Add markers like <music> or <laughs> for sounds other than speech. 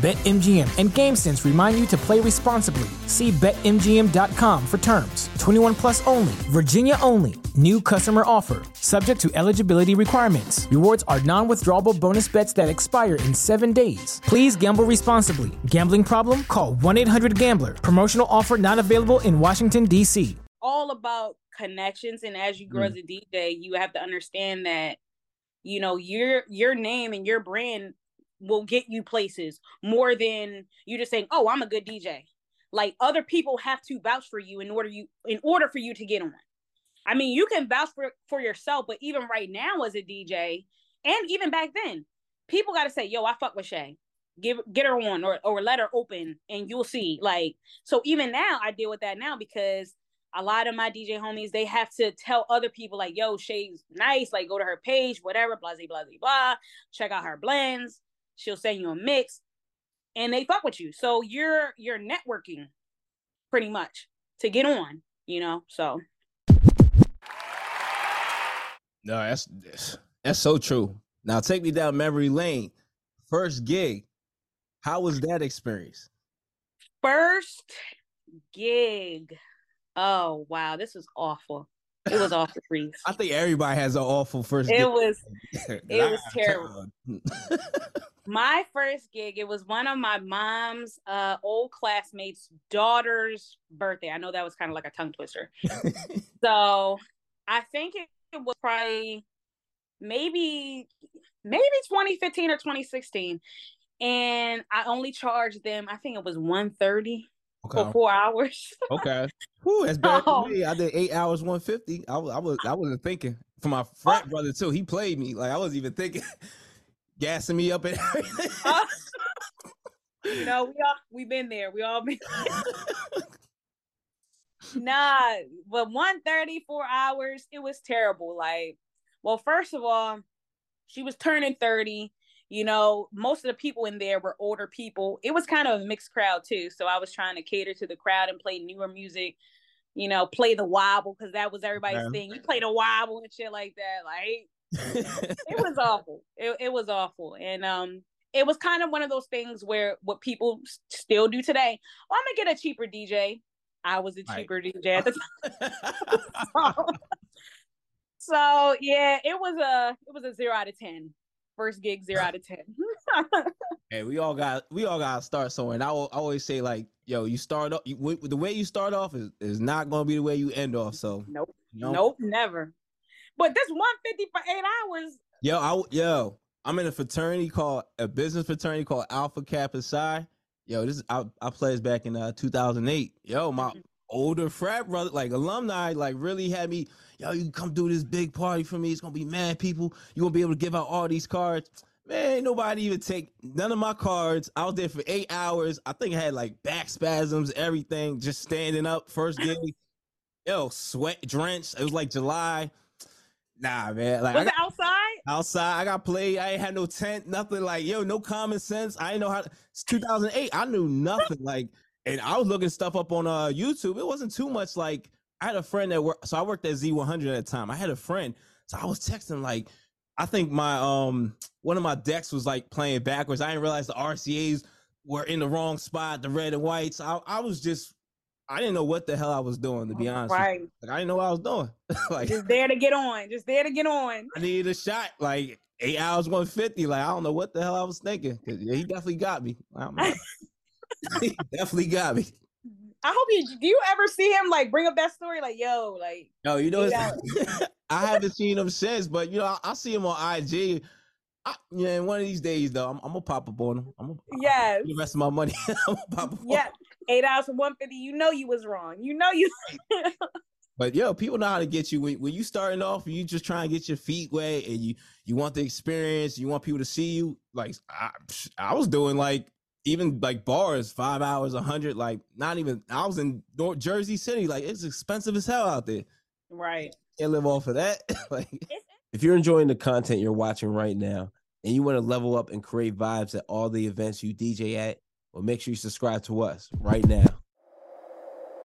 BetMGM and GameSense remind you to play responsibly. See BetMGM.com for terms. 21 plus only, Virginia only. New customer offer, subject to eligibility requirements. Rewards are non withdrawable bonus bets that expire in seven days. Please gamble responsibly. Gambling problem? Call 1 800 Gambler. Promotional offer not available in Washington, D.C. All about connections. And as you grow mm. as a DJ, you have to understand that, you know, your your name and your brand will get you places more than you just saying, "Oh, I'm a good DJ." Like other people have to vouch for you in order you in order for you to get on. I mean, you can vouch for for yourself, but even right now as a DJ, and even back then, people got to say, "Yo, I fuck with Shay." Give get her on or or let her open, and you'll see. Like so, even now, I deal with that now because a lot of my DJ homies, they have to tell other people like, yo, Shay's nice, like go to her page, whatever, blah, blah, blah, blah. Check out her blends she'll send you a mix and they fuck with you. So you're you're networking pretty much to get on you know so. No that's that's so true. Now take me down memory lane. First gig how was that experience? First gig. Oh wow this is awful it was awful freeze. I think everybody has an awful first. It gig. was, <laughs> it was terrible. <laughs> my first gig, it was one of my mom's uh, old classmates' daughter's birthday. I know that was kind of like a tongue twister. <laughs> so I think it, it was probably maybe maybe 2015 or 2016 and i only charged them i think it was 130 okay. for four hours okay <laughs> Whew, that's bad oh. for me i did eight hours 150 i, I was i wasn't thinking for my <laughs> frat oh. brother too he played me like i wasn't even thinking <laughs> gassing me up and everything. You know, we all we've been there. We all been nah, but 134 hours, it was terrible. Like, well, first of all, she was turning 30. You know, most of the people in there were older people. It was kind of a mixed crowd too. So I was trying to cater to the crowd and play newer music, you know, play the wobble because that was everybody's thing. You play the wobble and shit like that. Like <laughs> it was awful. It, it was awful. And um it was kind of one of those things where what people still do today. Oh, I'm gonna get a cheaper DJ. I was a cheaper right. DJ at the time. <laughs> <laughs> so, so, yeah, it was a it was a zero out of ten. First gig, zero out of ten. <laughs> hey, we all got we all got to start somewhere. And I, will, I always say like, yo, you start off you, the way you start off is, is not going to be the way you end off. So nope, you know? nope, never. But this 150 for eight hours. Yo, I yo, I'm in a fraternity called a business fraternity called Alpha Kappa Psi. Yo, this is I, I pledged back in uh, 2008. Yo, my mm-hmm. Older frat brother, like alumni, like really had me. Yo, you come do this big party for me. It's gonna be mad people. You gonna be able to give out all these cards. Man, nobody even take none of my cards. I was there for eight hours. I think I had like back spasms, everything, just standing up. First day, yo, sweat drenched. It was like July. Nah, man. Like, was got, it outside? Outside. I got played. I ain't had no tent, nothing. Like, yo, no common sense. I didn't know how. It's 2008. I knew nothing. like, and I was looking stuff up on uh YouTube. It wasn't too much. Like, I had a friend that worked. So I worked at Z100 at the time. I had a friend. So I was texting like, I think my um one of my decks was like playing backwards. I didn't realize the RCA's were in the wrong spot, the red and whites. I, I was just I didn't know what the hell I was doing to be honest. Right. Like I didn't know what I was doing. <laughs> like just there to get on. Just there to get on. I needed a shot. Like eight hours, 150. Like I don't know what the hell I was thinking. Yeah, he definitely got me. <laughs> <laughs> he definitely got me. I hope you do you ever see him like bring up that story? Like, yo, like no, you know <laughs> I haven't seen him since, but you know, I, I see him on IG. I, yeah, one of these days though, I'm, I'm gonna pop up on him. I'm gonna yes. the rest of my money. <laughs> I'm gonna pop up. Yeah, eight hours for one fifty. You know you was wrong. You know you. But yo, people know how to get you when, when you starting off. You just trying to get your feet wet, and you you want the experience. You want people to see you. Like I, I was doing like even like bars, five hours, a hundred. Like not even. I was in North Jersey City. Like it's expensive as hell out there. Right. Can't live off of that. <laughs> like if you're enjoying the content you're watching right now, and you want to level up and create vibes at all the events you DJ at, well, make sure you subscribe to us right now.